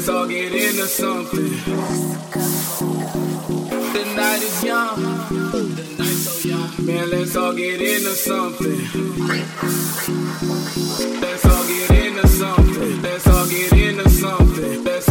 let's all get into something. The night is young. Man, let's all get into something. Let's all get into something. Let's all get into something. Let's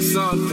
song.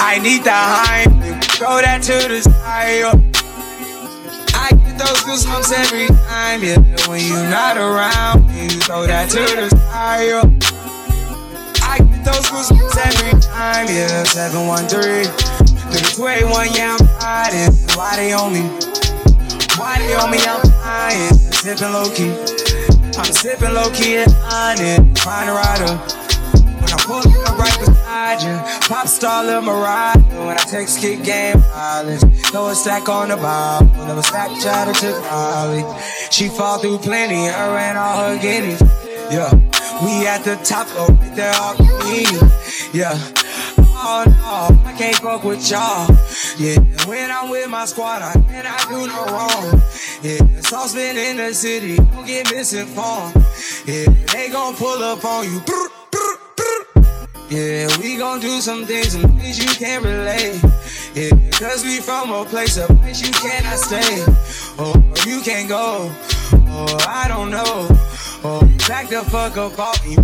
I need the high. Throw that to the side. I get those goosebumps every time, yeah. When you're not around, you throw that to the side. I get those goosebumps every time, yeah. 713 3281, yeah, I'm hiding. Why they on me? Why they on me? I'm hiding. Sipping low key. I'm sipping low key and honest. Find a rider. When I pull up right stack on the bob. Never stack chatter to Molly. She fall through plenty, and all her guineas. Yeah, we at the top, though, right there me. Yeah. Oh no, I can't fuck with y'all. Yeah, when I'm with my squad, I cannot do no wrong. Yeah, saucepan in the city, don't get misinformed. Yeah, they gon' pull up on you. Yeah, we gon' do some things, some things you can't relate. Yeah, cause we from a place, a place you cannot stay. Or you can't go. Or I don't know. Or back the fuck up off me.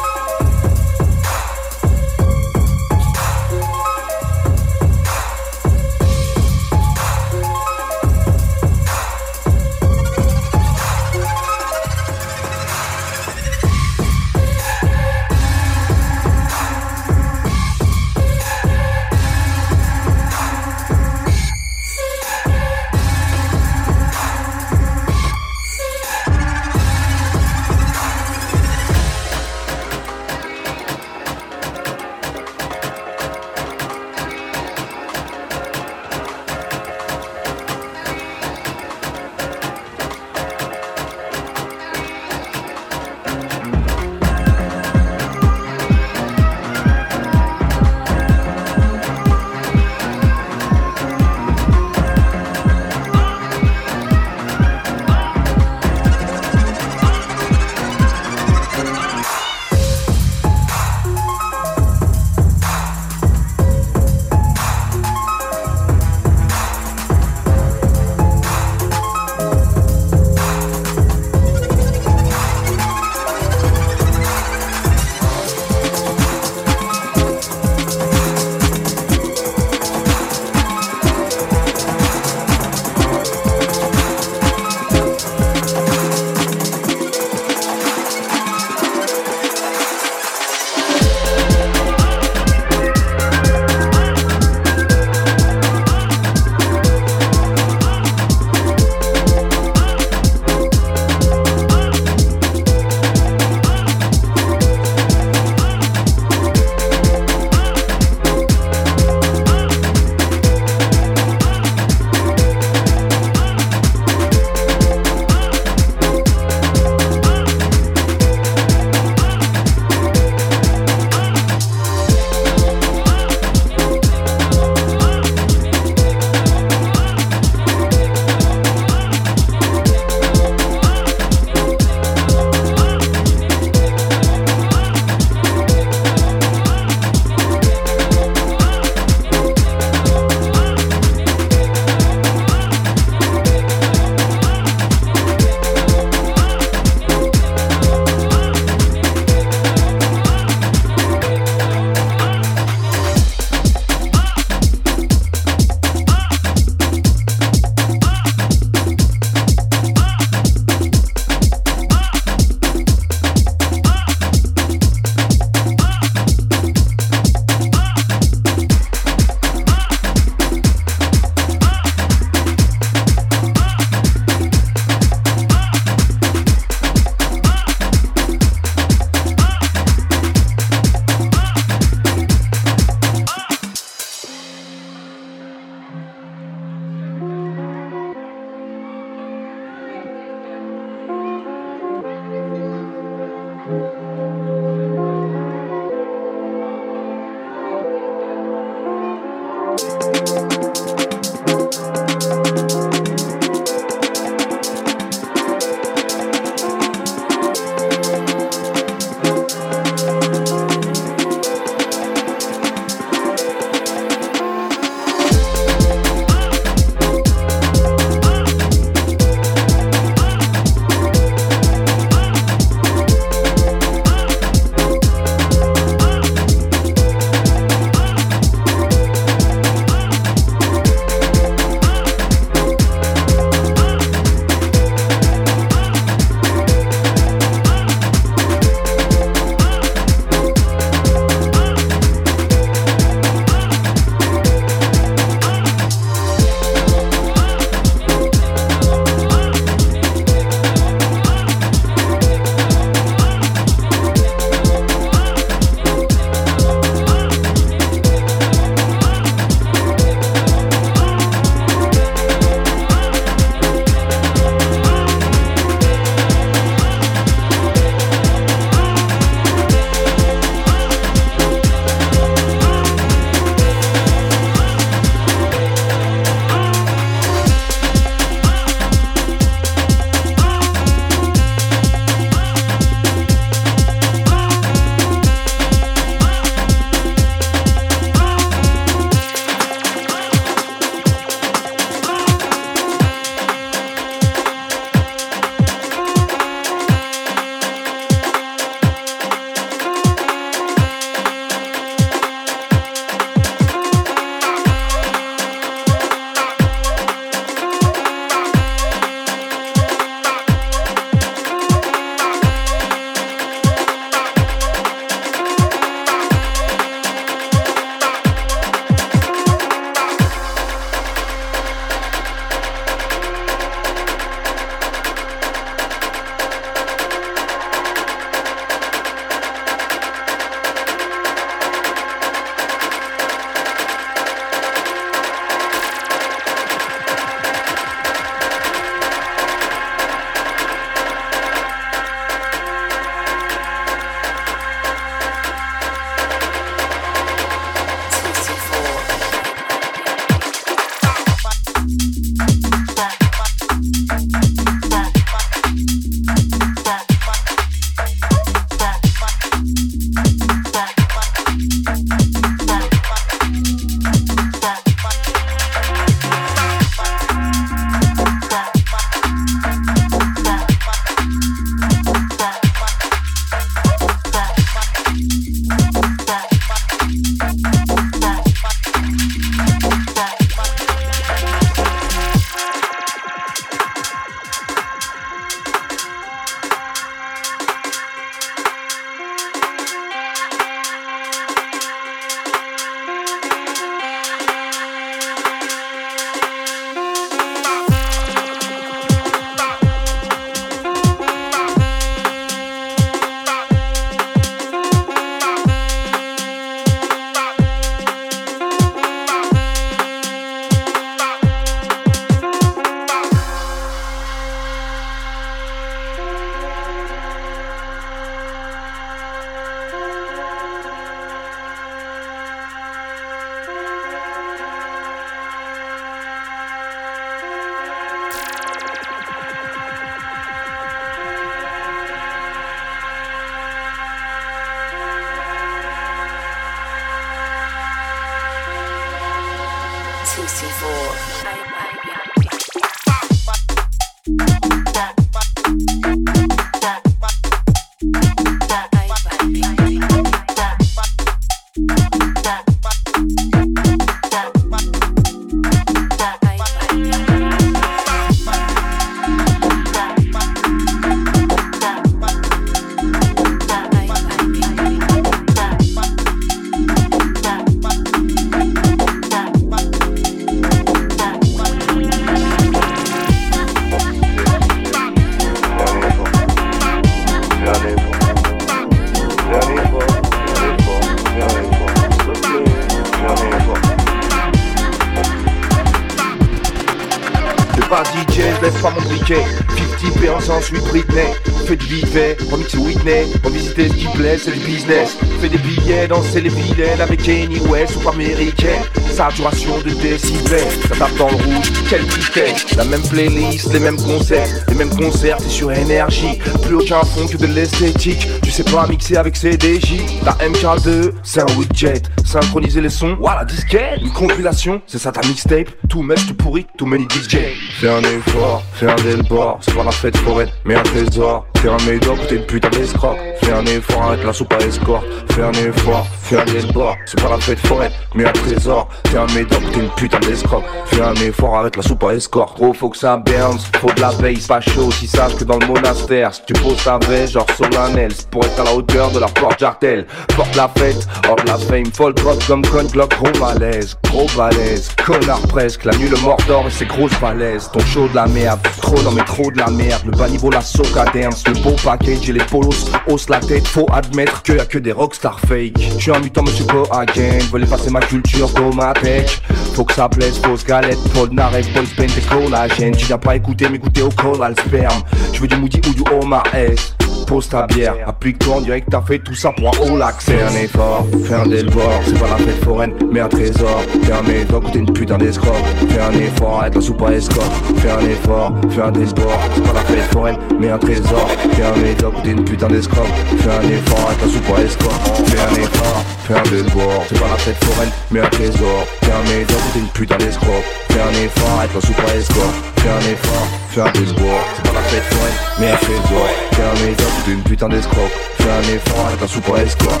La même playlist, les mêmes concerts Les mêmes concerts, c'est sur énergie. Plus aucun fond que de l'esthétique. Tu sais pas mixer avec CDJ La MK2, c'est un widget. Synchroniser les sons, voilà disquette. Une compilation, c'est ça ta mixtape. Tout mec, tout pourri, tout many DJ Fais un effort, fais un delbord C'est pas la fête foraine, mais un trésor Fais un médoc t'es une putain d'escroc Fais un effort, arrête la soupe à escort Fais un effort, fais un delbord C'est pas la fête foraine, mais un trésor. Fais un médoc t'es une putain d'escroc Fais un effort, arrête la soupe à escort Gros faut que ça burns, faut de la veille, pas chaud. Si sache que dans le monastère, si tu poses ta veille genre solennel pour être à la hauteur de la porte jartel. Porte la fête, hors la fame, folle drop comme con glock Gros malaise, gros balèze, connard presque La nuit le mordor et ses grosses falaises Ton show de la merde, trop non mais trop de la merde. Le bas niveau la soca le beau package et les polos Hausse la tête, faut admettre que y a que des rockstars fake. Je suis un mutant monsieur Cohagen, veulent effacer ma culture dans ma tech Faut que ça plaise, fausse galette, Paul Narek, Paul Spent et collagène Tu viens pas écouter, m'écouter au coral sperme Je veux du Moody ou du Omar S Pose ta bière, applique-toi, dirait que t'as fait tout ça pour un haut lac Fais un effort, fais un delbord, c'est pas la fête foraine, mais un trésor Fais un ou t'es une putain d'escroc Fais un effort, arrête la soupe à escort Fais un effort, fais un delbord, c'est pas la fête foraine, mais un trésor Fais un ou t'es une putain d'escroc Fais un effort, arrête la soupe à escort Fais un effort, fais un delbord, c'est pas la fête foraine, mais un trésor Fais un ou t'es une putain d'escroc Fais un effort, arrête la soupe à escort Fais un effort, fais un delbord, c'est pas la fête foraine, mais un trésor Fais un ou t'es une putain d'escroc. Fais un effort, arrête la soupe à escort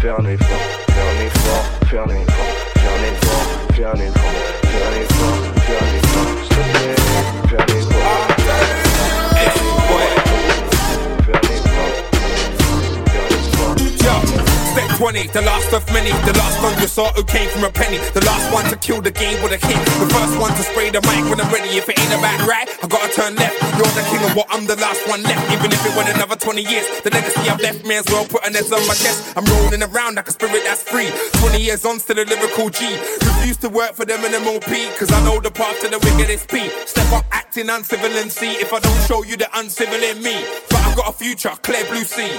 Fais un effort, fais un effort, fais un effort, fais un effort, fais un effort, fais un effort, fais un effort, fais un effort, s'il te plaît, fais un effort. 20, the last of many. The last one you saw who came from a penny. The last one to kill the game with a hit. The first one to spray the mic when I'm ready. If it ain't about right, I gotta turn left. You're the king of what I'm the last one left. Even if it went another 20 years, the legacy I've left may as well put an S on my chest. I'm rolling around like a spirit that's free. 20 years on, still a lyrical G. Refuse to work for the minimal P, cause I know the path to the wickedest P. Step up acting uncivil and see if I don't show you the uncivil in me. But I've got a future, clear blue sea.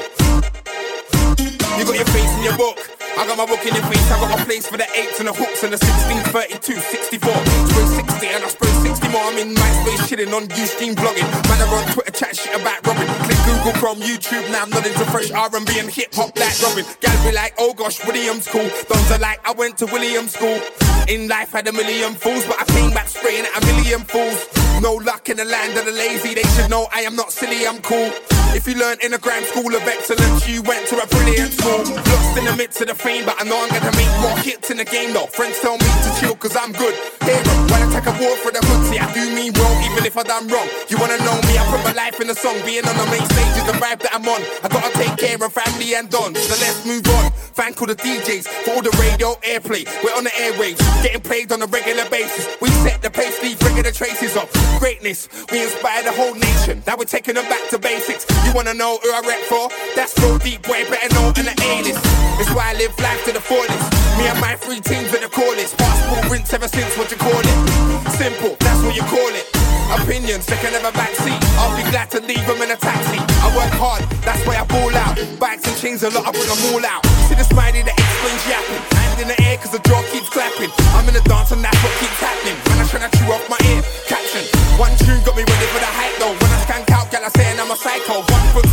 You got your face in your book. I got my book in your face. I got a place for the eights and the hooks and the 16, 32, 64. Spray 60 and I spray 60 more. I'm in my MySpace chilling on Ustream blogging. Man, I on Twitter chat shit about Robin. Click Google Chrome, YouTube. Now I'm nodding to fresh R&B and hip hop like Robin. Gal be like, oh gosh, Williams cool. Dons are like, I went to Williams school. In life had a million fools, but I came back spraying at a million fools. No luck in the land of the lazy. They should know I am not silly. I'm cool. If you learn in a grand school of excellence, you went to a brilliant school. Lost in the midst of the fame, but I know I'm gonna make more hits in the game though. Friends tell me to chill cause I'm good. When I take a walk for the hood, see I do me wrong, even if I done wrong. You wanna know me, I put my life in the song. Being on the main stage is the vibe that I'm on. I gotta take care of family and done. So let's move on. Thank all the DJs for all the radio airplay. We're on the airwaves, getting played on a regular basis. We set the pace, leave regular traces of greatness. We inspire the whole nation. Now we're taking them back to basics. You wanna know who I rap for? That's so deep, boy, better know in the A-list. It's why I live life to the fullest. Me and my three teams in the callers. Passport rinse ever since, what you call it? Simple, that's what you call it. Opinions, they can a backseat. I'll be glad to leave them in a taxi. I work hard, that's why I ball out. Bikes and chains a lot, I bring them all out. See the smiley that explains yapping. Hand in the air, cause the jaw keeps clapping. I'm in the dance and that's what keeps happening. When I try to chew off my ear, caption. One tune got me ready for the hype though. When I skank out, gal, I saying I'm a psycho. One foot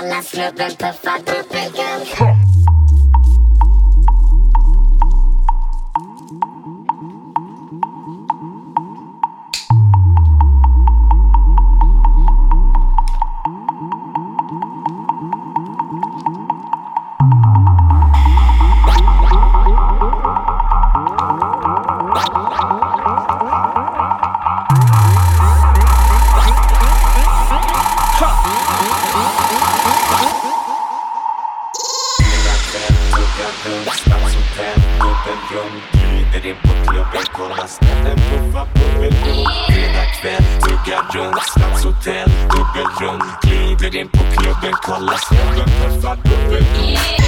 kolla snubben puffar Well, I said that if I do it.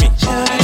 Me.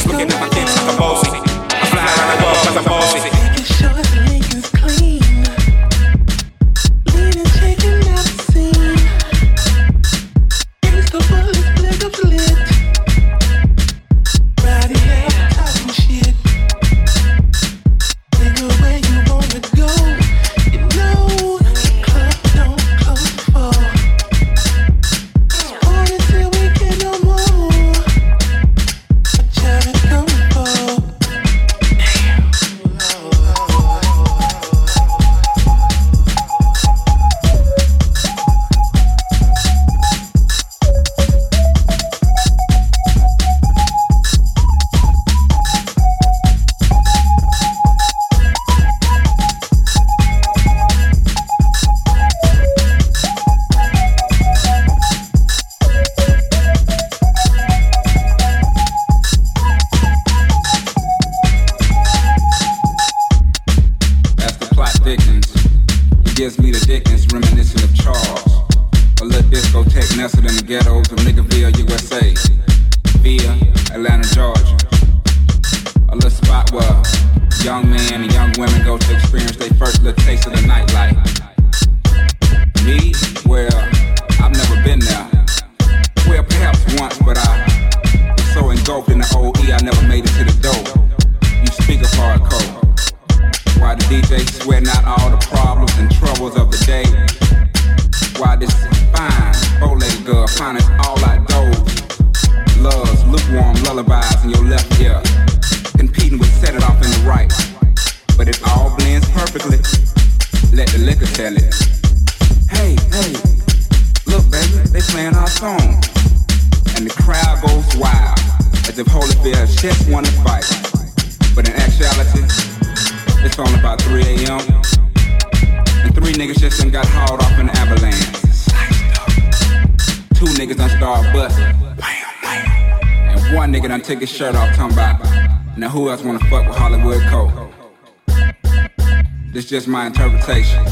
My interpretation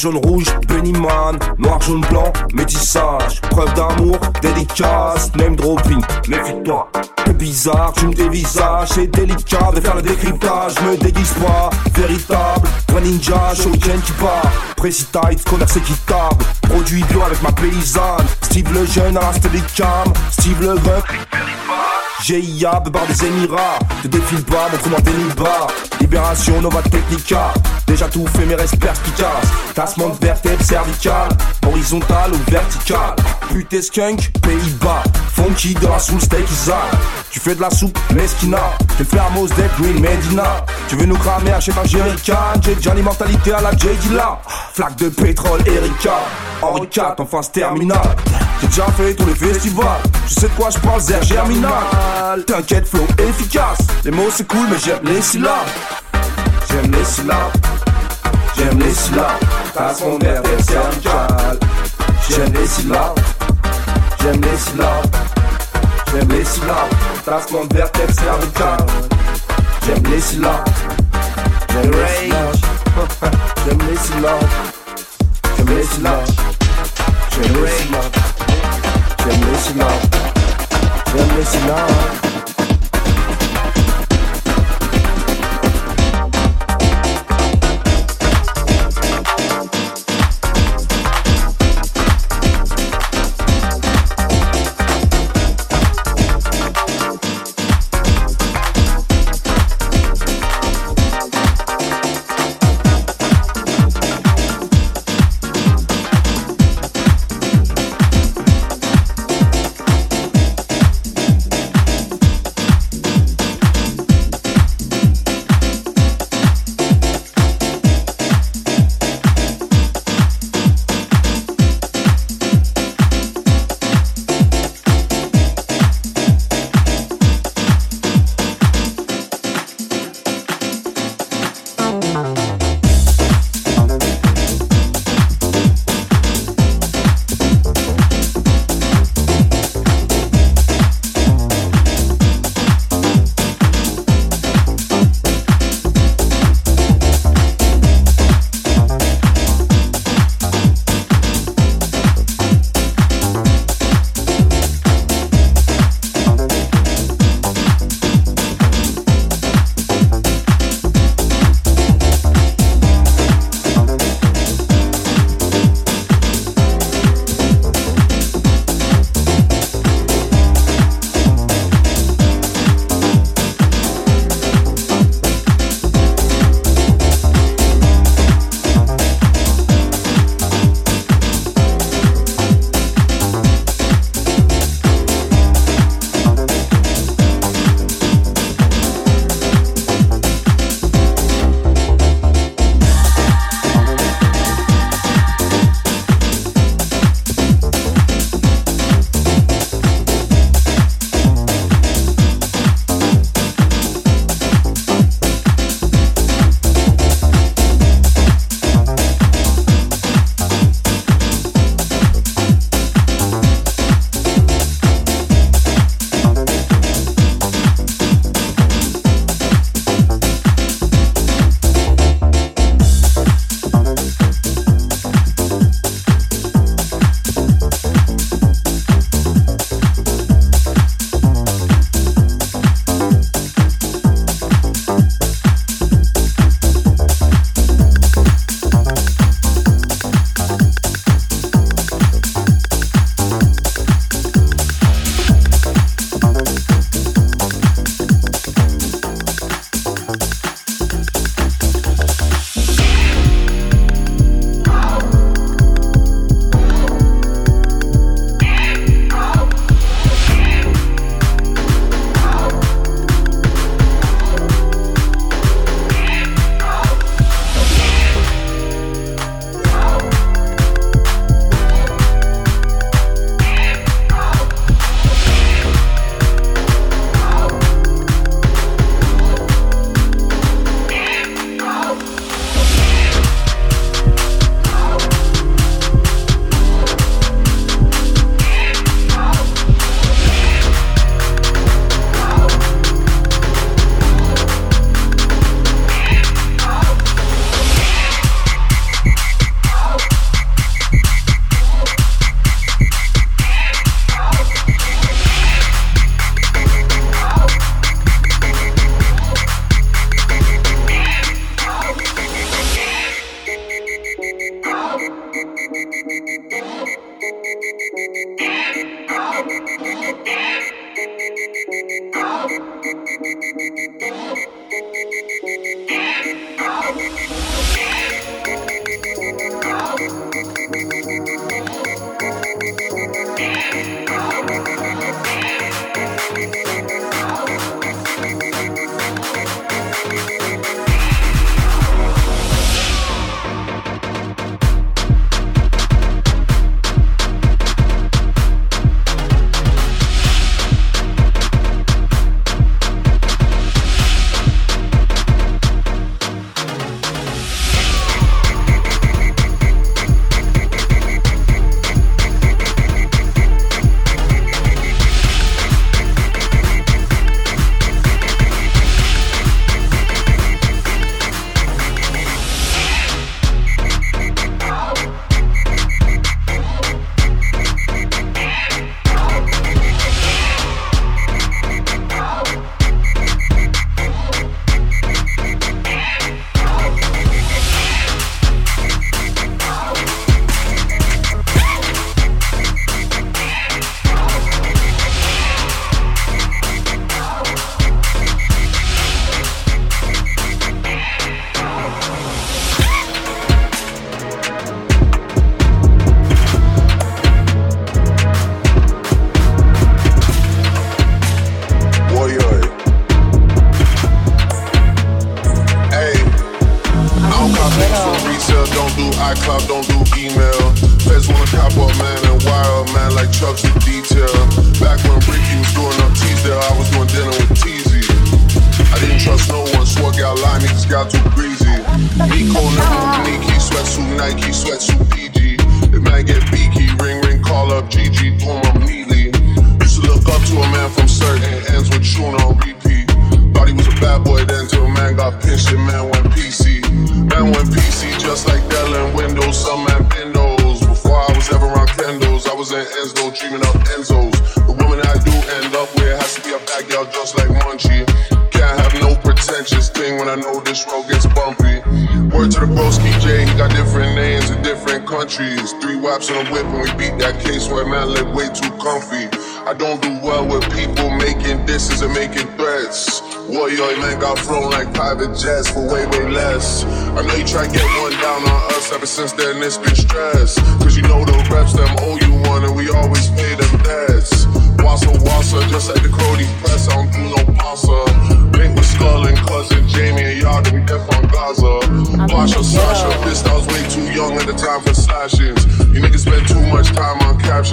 jaune, rouge, Bennyman, noir, jaune, blanc, métissage. Preuve d'amour, dédicace, name dropping, méfie-toi. C'est bizarre, tu me dévisages, c'est délicat de faire le décryptage. Me déguise pas, véritable, toi ninja, shuriken qui part. Précitite, commerce équitable, produit bio avec ma paysanne. Steve le jeune à la Steve le veuf. GIA, bar des Émirats Te défile pas, montre-moi tes Libération, Nova Technica. Déjà tout fait mais reste perspicace. Tassement de vertèbre cervicale Horizontal ou vertical Putain skunk, Pays-Bas. Funky de la soul steak Tu fais de la soupe mesquina T'es fermos des Green Medina. Tu veux nous cramer, achète un jerrycan J'ai déjà l'immortalité à la J Dilla. Flaque de pétrole, Erika Henri IV en phase terminale. J'ai déjà fait tous les festivals. Je sais de quoi je parle, Zer Germinal. T'inquiète, flow efficace. Les mots c'est cool mais j'aime les syllabes J'aime les slaps, j'aime les slaps, façon d'être sergial. J'aime les slaps, j'aime les slaps, j'aime les slaps, façon d'être sergial. J'aime les slaps, j'aime les slaps, j'aime les slaps, j'aime les slaps, j'aime les slaps, j'aime les slaps, j'aime les slaps.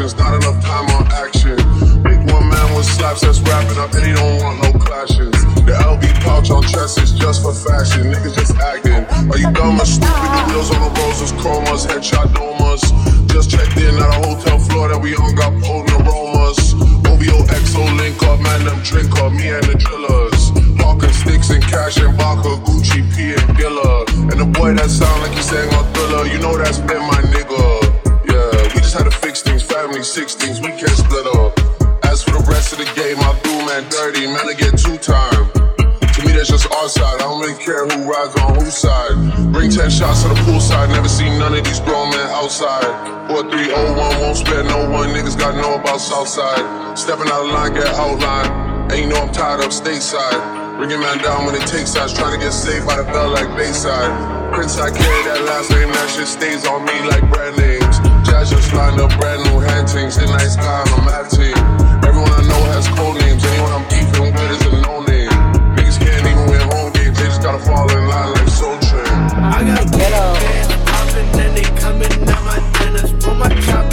There's not enough time on action. Big one man with slaps that's wrapping up and he don't want no clashes. The LV pouch on chest is just for fashion. Niggas just acting. Are you dumb or stupid? The wheels on the roses, chromas, headshot domas. Just checked in at a hotel floor that we on, got potent aromas. OVO XO link up, man, them drink up, me and the drillers. Hawking sticks and cash and vodka, Gucci, P and Dilla. And the boy that sound like he sang on Thriller, you know that's been my nigga how to fix things. Family six things we can't split up. As for the rest of the game, I do man dirty, man, I get two time. To me, that's just our side. I don't really care who rides on whose side. Bring 10 shots to the poolside. Never seen none of these grown men outside. 4301 won't spare no one. Niggas got know about Southside. Stepping out of line, get outlined. Ain't know I'm tied up stateside. Bringing man down when it takes sides, trying to get saved by the bell like Bayside. Prince, I carry that last name, that shit stays on me like Bradley. I just find up, brand new hand things. In night sky on team. Everyone I know has code names. Anyone I'm beefing with is a no name. Niggas can't even win home games. They just gotta fall in line like Soul Train. I got ghetto. Popping and they coming out my dinners. Put my chop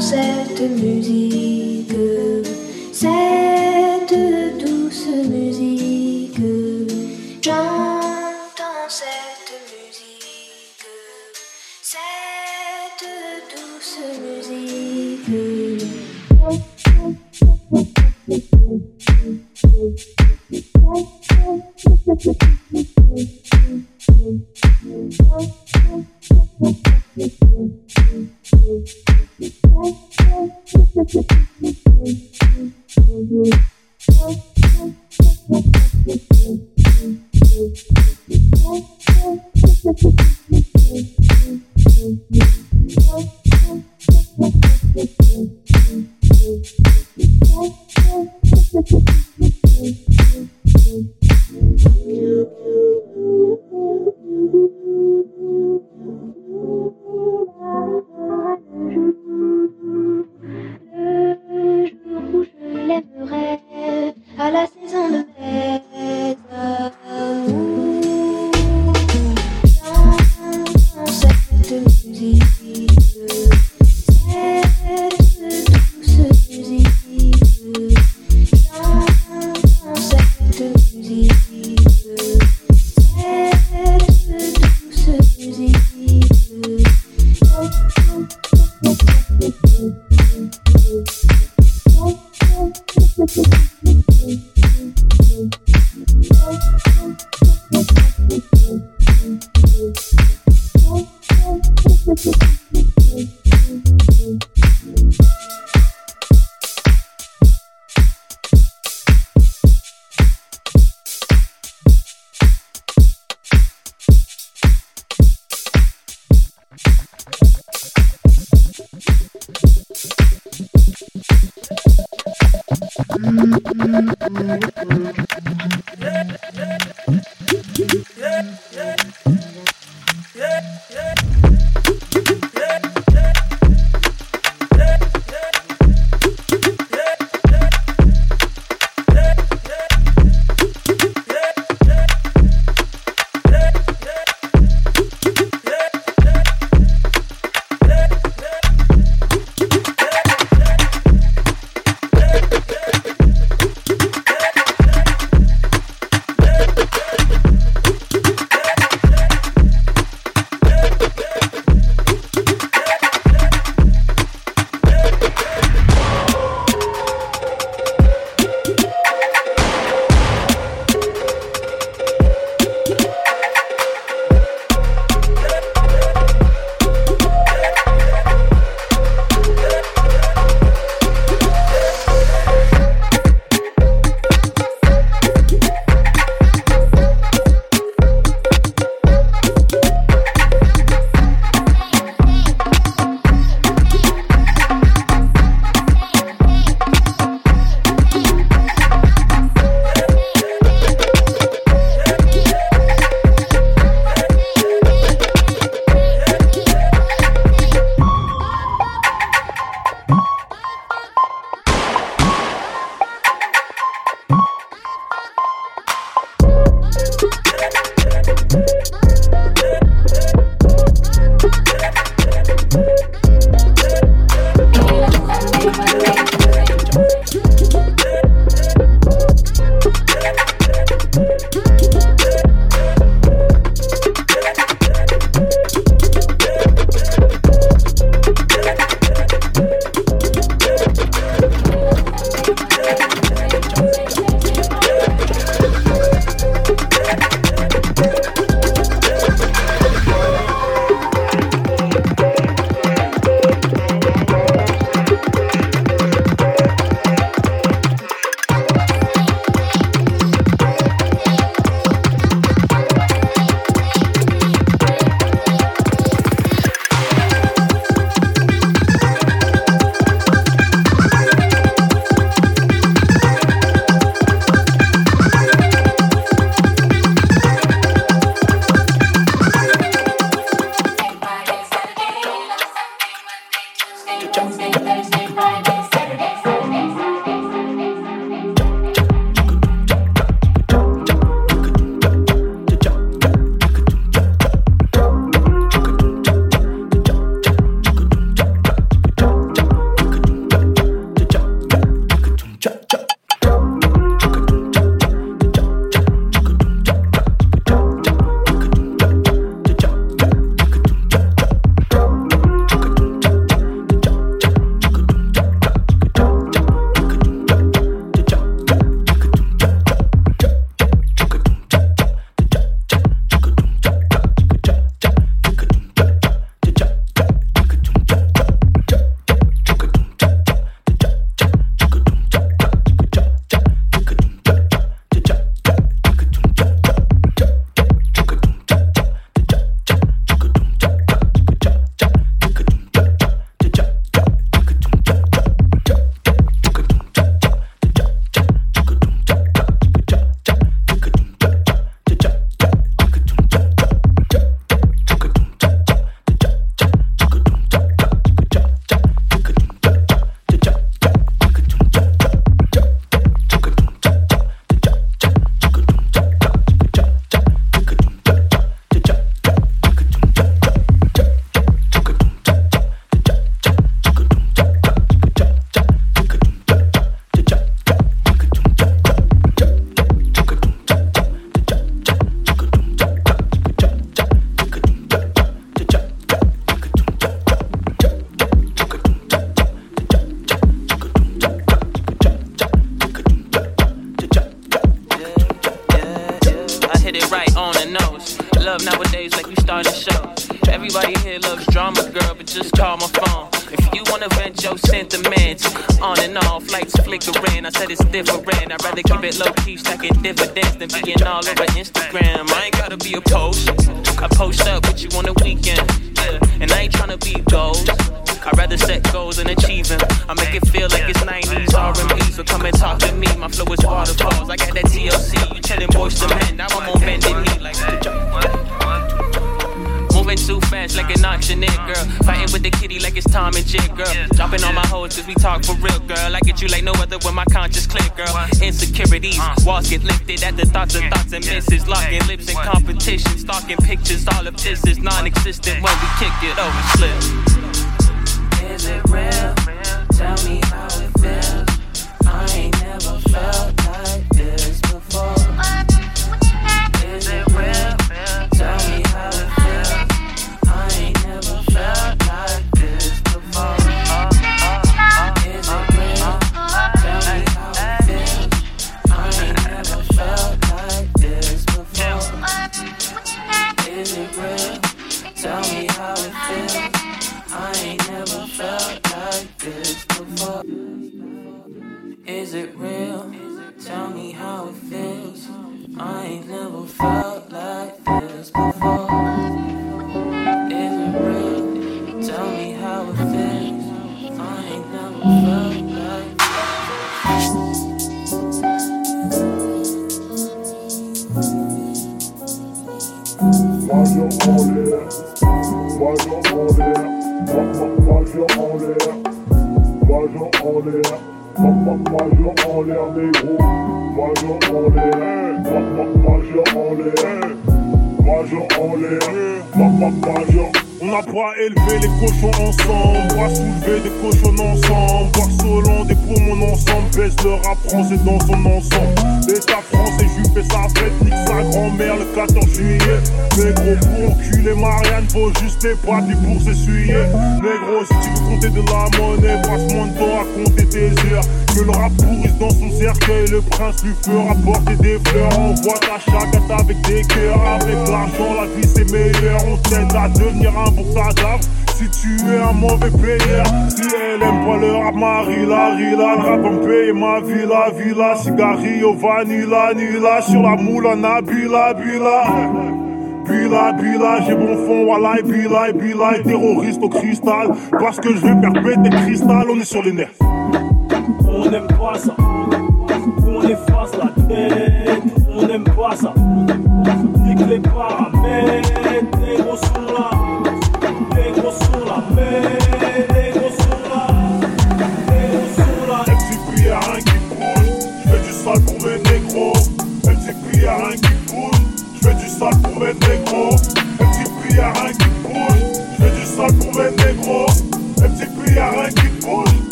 cette musique. real. Tell me T'es pas du pour s'essuyer. Négro, si tu veux compter de la monnaie, passe moins de temps à compter tes heures. Que le rap pourrisse dans son cercueil, le prince lui fera porter des fleurs. Envoie ta chagate avec des cœurs. Avec l'argent, la vie c'est meilleur. On t'aide à devenir un bon cadavre si tu es un mauvais payeur. Si elle aime pas le rap, Marie, la le rap en paye ma villa, villa, cigarillo, vanilla, nila, sur la moule, en abila, bila puis là, puis là, j'ai bon fond, voilà, et puis là, et puis là, et terroriste au cristal. Parce que je vais faire péter cristal, on est sur les nerfs. On aime pas ça.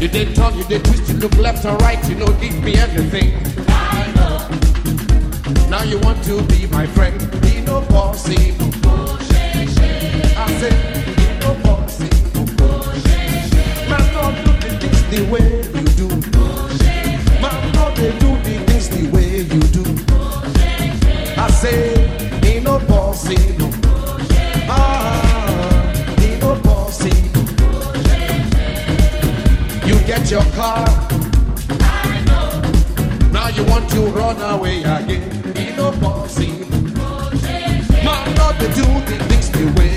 You did talk, you did twist, you look left and right, you know, give me everything. I know. Now you want to be my friend. Be no bossy. I said, be no possible. bossy. Man, not look at this the way. get your car. I know. Now you want to run away again. Ain't no bossy. Man, not the do the things the way.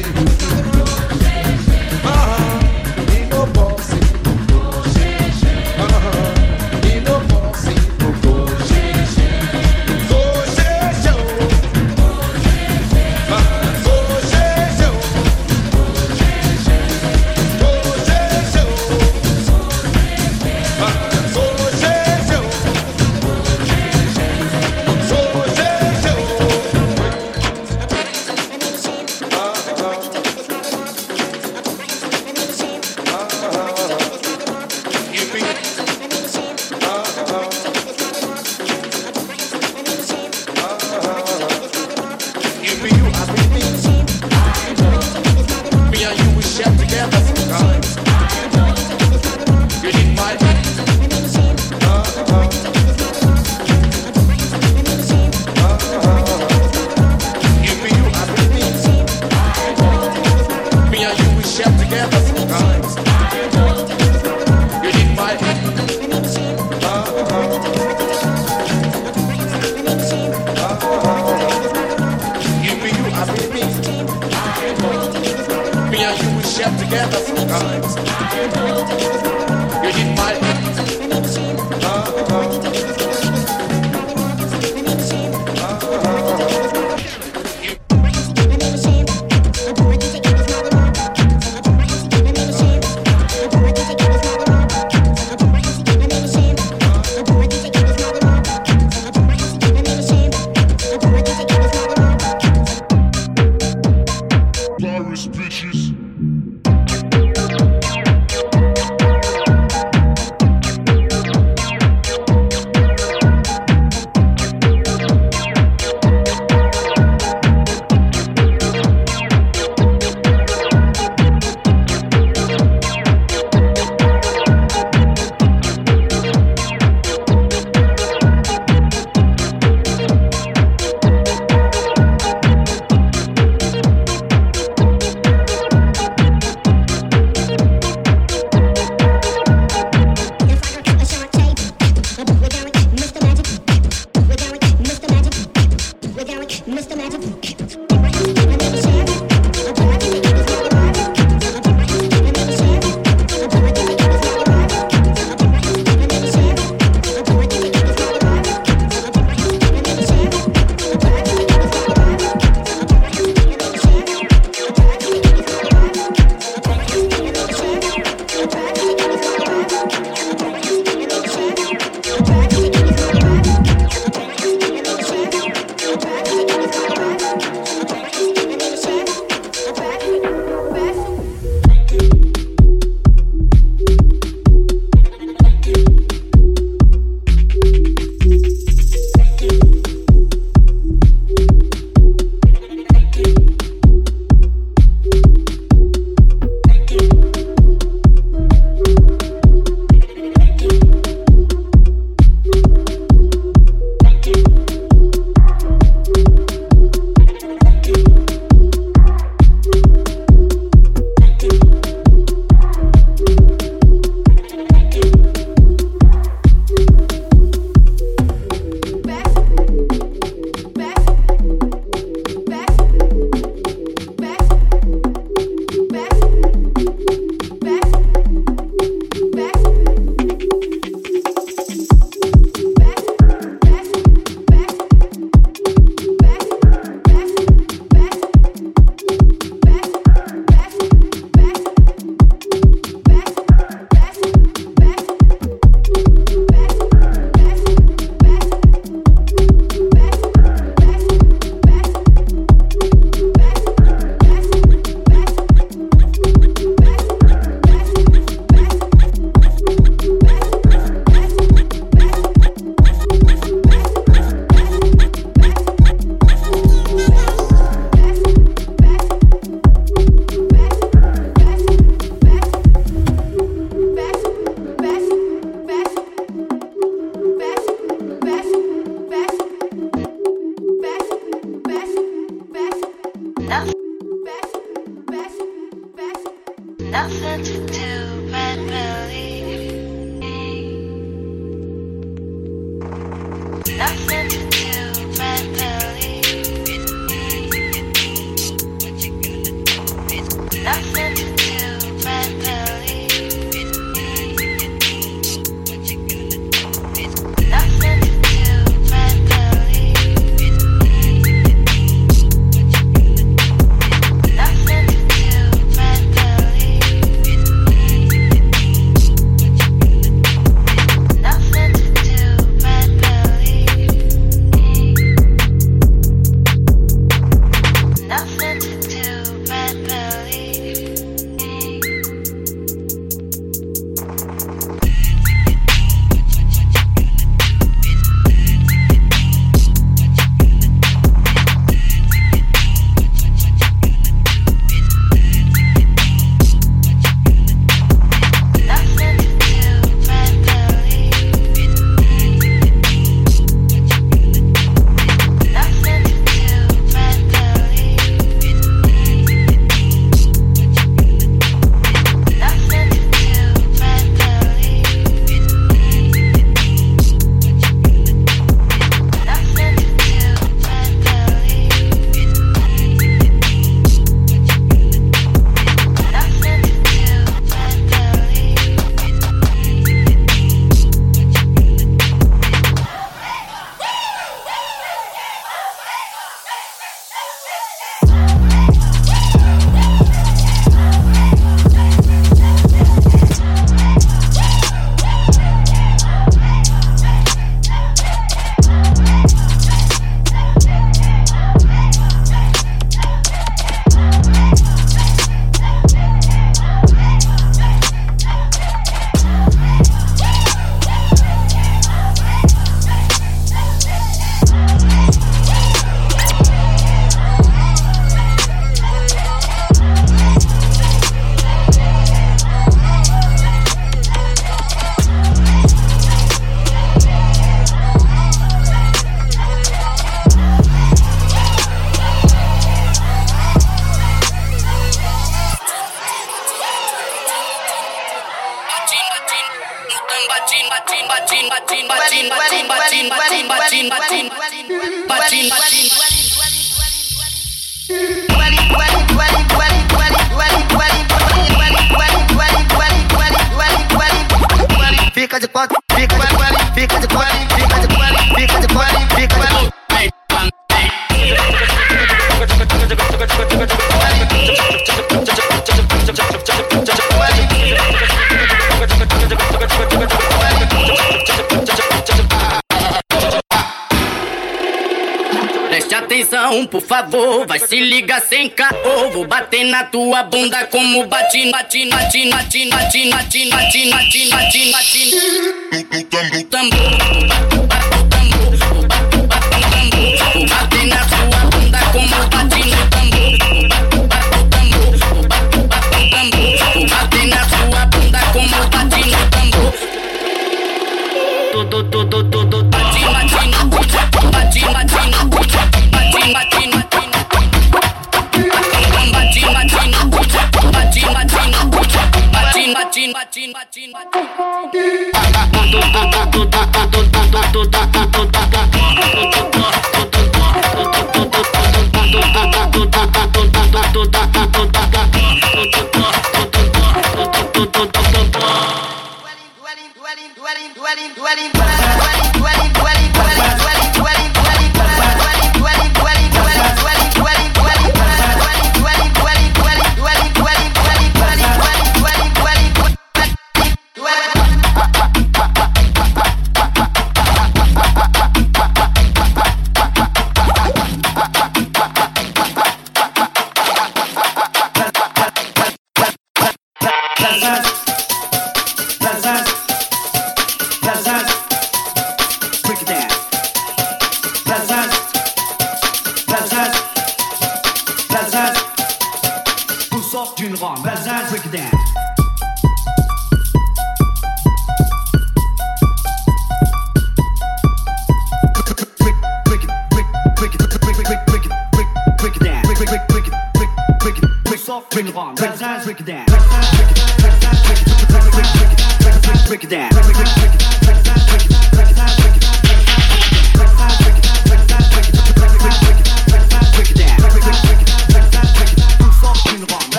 Tua bunda como bate, bate, bate, bate, bate, bate, bate, bate, bate, bate. Tambor, vou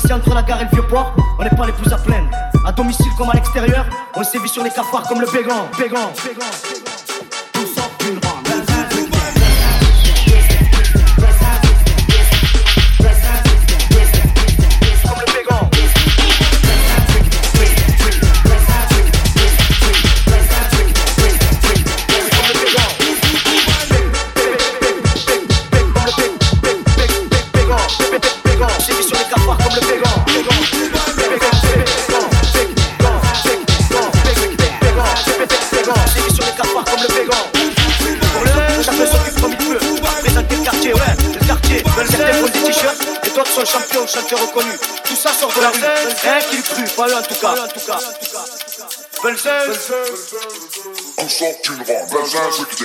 Coincé entre la gare et le vieux port, on n'est pas les plus à plaindre. À domicile comme à l'extérieur, on sévit sur les cafards comme le bégon, bégon, bégon. Tout champion, chanteur reconnu. Tout ça sort de la rue. Rien qu'il cru, pas lui en tout cas. Belzec. Tout sort qu'il rend. Belzec, c'est qui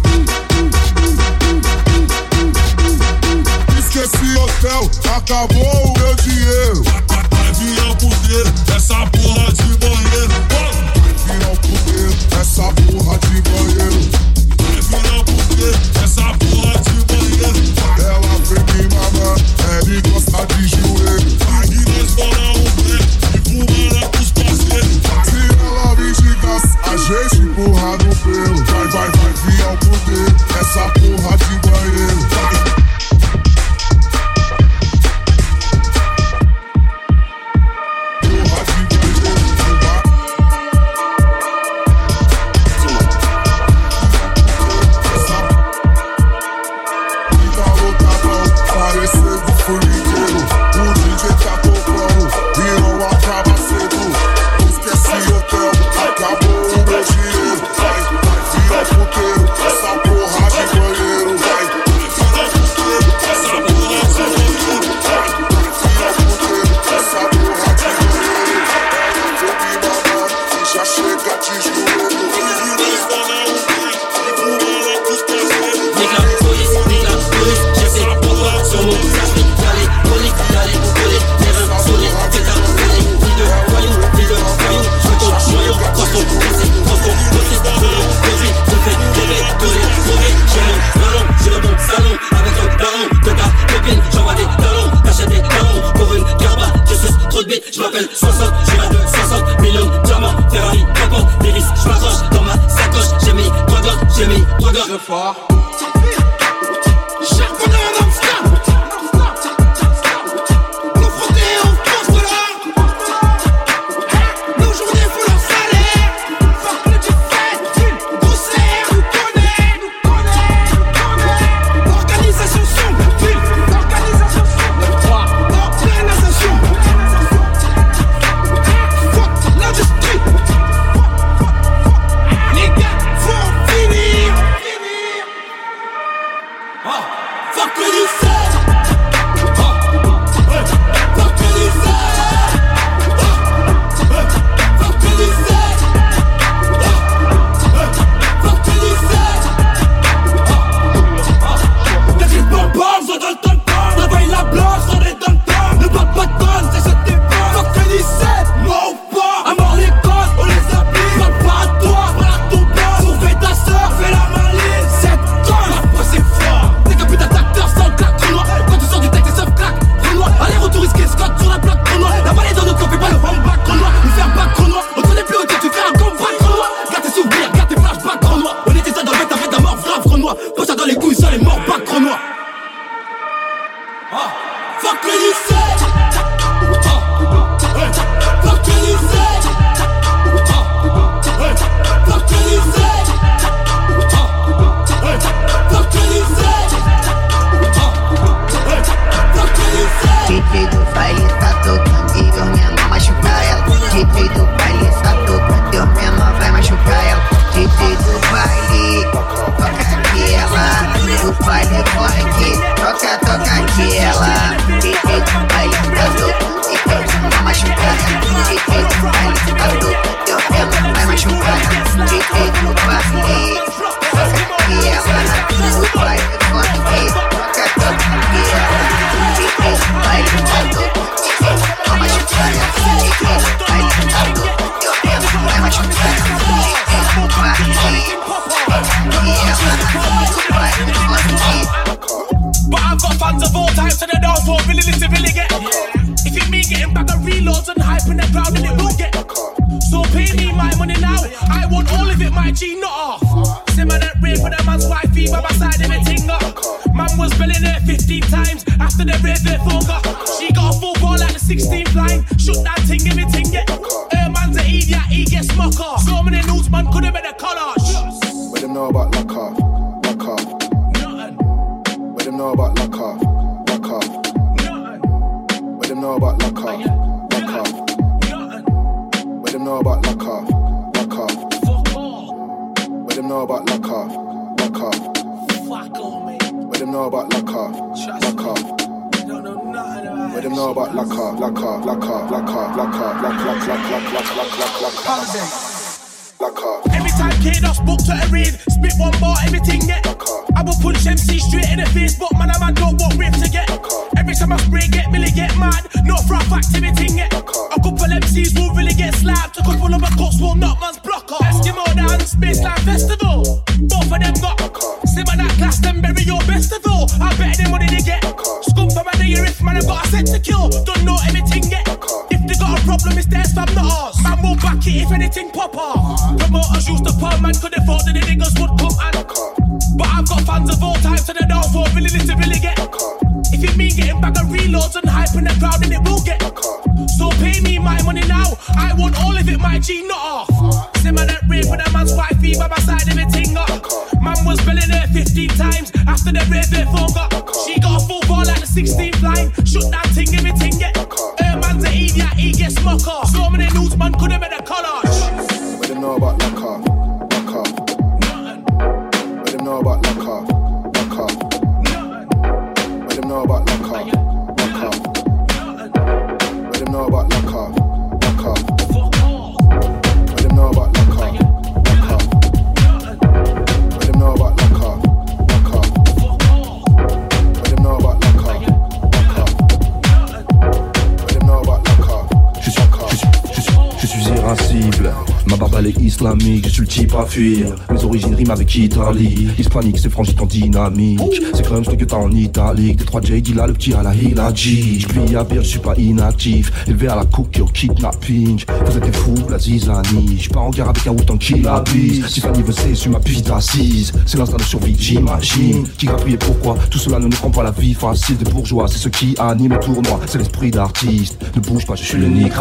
acabou o meu dinheiro. Prefiro ao poder, essa porra de banheiro. Prefiro ao poder, essa porra de banheiro. Prefiro ao poder, essa porra de banheiro. Ela vem me mamar, ela gosta de joelho. Aqui nós morar o pé e fumar com os parceiros. Se ela me gigante, a gente empurra no peito. 60, j'ai de 60 millions de diamants, Ferrari, capot, délice, je m'accroche dans ma sacoche, j'ai mis 3 glocks, j'ai mis 3 glocks. it, but I said to kill. Don't know anything yet. If they got a problem, it's theirs, fam, not ours. Man will back it if anything pop off. Promoters used to per man, could afford that the niggas would come and. But I've got fans of all types, and I don't for really to really get. If you mean getting back of reloads and hype in the crowd, then it will get. So pay me my money now. I want all of it, my G, not off. Simmer that rave with a man's wifey by my side of it, ting up. Man was billing her 15 times after the rave, their phone got. She 16th line. Shoot that thing, everything get. man's an idiot, he gets smoker. So many news, man, could have been a je suis le type à fuir. Mes origines riment avec Italie. Hispanique, c'est frangite en dynamique. C'est comme ce que t'as en italique. Des 3 JD là, le petit à la Hilaji. J'plie à bière, je suis pas inactif. Élevé à la cook au kidnapping. Vous êtes des fous, la zizanie. J'suis pas en guerre avec un outan qui la bise. Si Fanny veut, c'est sur ma piste assise. C'est l'instinct de survie, j'imagine. Qui grapouille et pourquoi Tout cela ne nous prend pas la vie facile des bourgeois. C'est ce qui anime le tournoi, c'est l'esprit d'artiste. Ne bouge pas, je suis le Nick